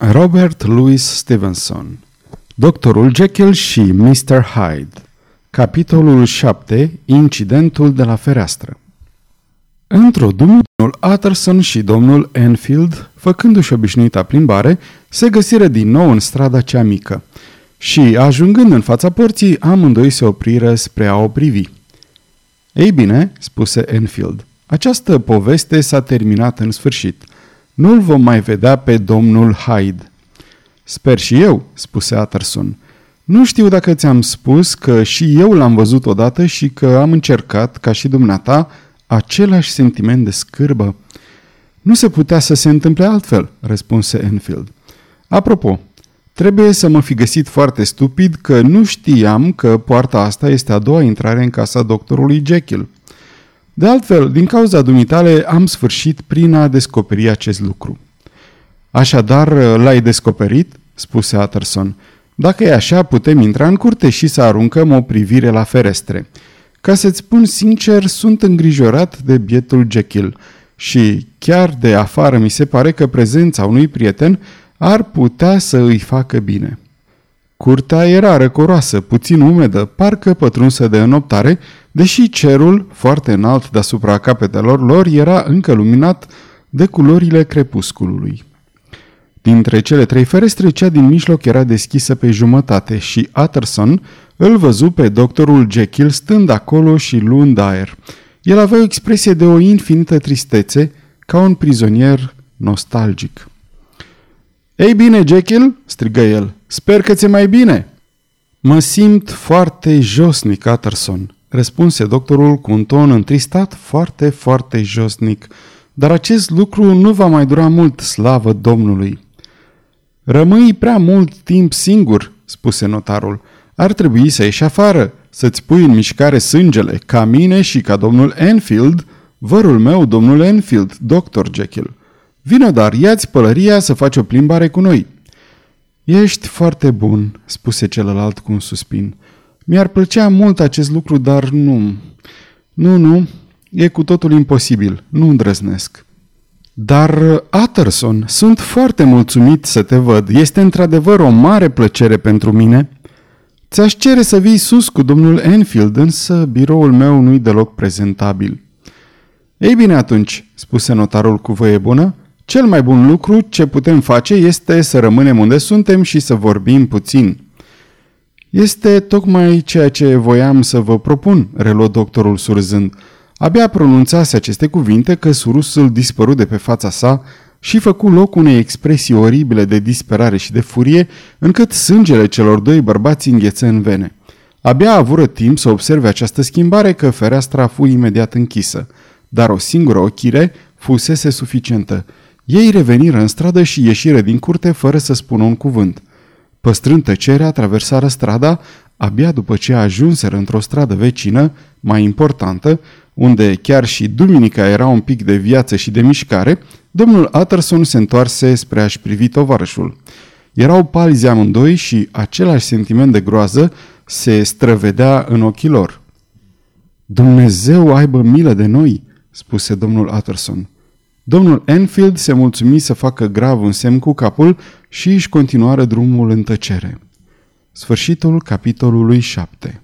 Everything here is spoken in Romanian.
Robert Louis Stevenson Doctorul Jekyll și Mr. Hyde Capitolul 7 Incidentul de la fereastră Într-o domnul Utterson și domnul Enfield, făcându-și obișnuita plimbare, se găsiră din nou în strada cea mică și, ajungând în fața porții, amândoi se opriră spre a o privi. Ei bine, spuse Enfield, această poveste s-a terminat în sfârșit – nu-l vom mai vedea pe domnul Hyde. Sper și eu, spuse Utterson. Nu știu dacă ți-am spus că și eu l-am văzut odată și că am încercat, ca și dumneata, același sentiment de scârbă. Nu se putea să se întâmple altfel, răspunse Enfield. Apropo, trebuie să mă fi găsit foarte stupid că nu știam că poarta asta este a doua intrare în casa doctorului Jekyll. De altfel, din cauza dumitale am sfârșit prin a descoperi acest lucru. Așadar, l-ai descoperit? spuse Utterson. Dacă e așa, putem intra în curte și să aruncăm o privire la ferestre. Ca să-ți spun sincer, sunt îngrijorat de bietul Jekyll și chiar de afară mi se pare că prezența unui prieten ar putea să îi facă bine. Curtea era răcoroasă, puțin umedă, parcă pătrunsă de înoptare, deși cerul, foarte înalt deasupra capetelor lor, era încă luminat de culorile crepusculului. Dintre cele trei ferestre, cea din mijloc era deschisă pe jumătate și Utterson îl văzu pe doctorul Jekyll stând acolo și luând aer. El avea o expresie de o infinită tristețe, ca un prizonier nostalgic. Ei bine, Jekyll!" strigă el. Sper că ți mai bine!" Mă simt foarte josnic, Utterson," răspunse doctorul cu un ton întristat foarte, foarte josnic. Dar acest lucru nu va mai dura mult, slavă Domnului. Rămâi prea mult timp singur, spuse notarul. Ar trebui să ieși afară, să-ți pui în mișcare sângele, ca mine și ca domnul Enfield, vărul meu, domnul Enfield, doctor Jekyll. Vină dar, ia-ți pălăria să faci o plimbare cu noi. Ești foarte bun, spuse celălalt cu un suspin. Mi-ar plăcea mult acest lucru, dar nu. Nu, nu, e cu totul imposibil, nu îndrăznesc. Dar, Utterson, sunt foarte mulțumit să te văd. Este într-adevăr o mare plăcere pentru mine. Ți-aș cere să vii sus cu domnul Enfield, însă biroul meu nu-i deloc prezentabil. Ei bine atunci, spuse notarul cu voie bună, cel mai bun lucru ce putem face este să rămânem unde suntem și să vorbim puțin. Este tocmai ceea ce voiam să vă propun, reluă doctorul surzând. Abia pronunțase aceste cuvinte că surusul dispăru de pe fața sa și făcu loc unei expresii oribile de disperare și de furie, încât sângele celor doi bărbați îngheță în vene. Abia avură timp să observe această schimbare că fereastra fu imediat închisă, dar o singură ochire fusese suficientă. Ei reveniră în stradă și ieșiră din curte fără să spună un cuvânt. Păstrând tăcerea, traversară strada, abia după ce ajunseră într-o stradă vecină, mai importantă, unde chiar și duminica era un pic de viață și de mișcare, domnul Utterson se întoarse spre a-și privi tovarășul. Erau palzi amândoi și același sentiment de groază se străvedea în ochii lor. Dumnezeu aibă milă de noi, spuse domnul Utterson. Domnul Enfield se mulțumi să facă grav un semn cu capul și își continuară drumul în tăcere. Sfârșitul capitolului 7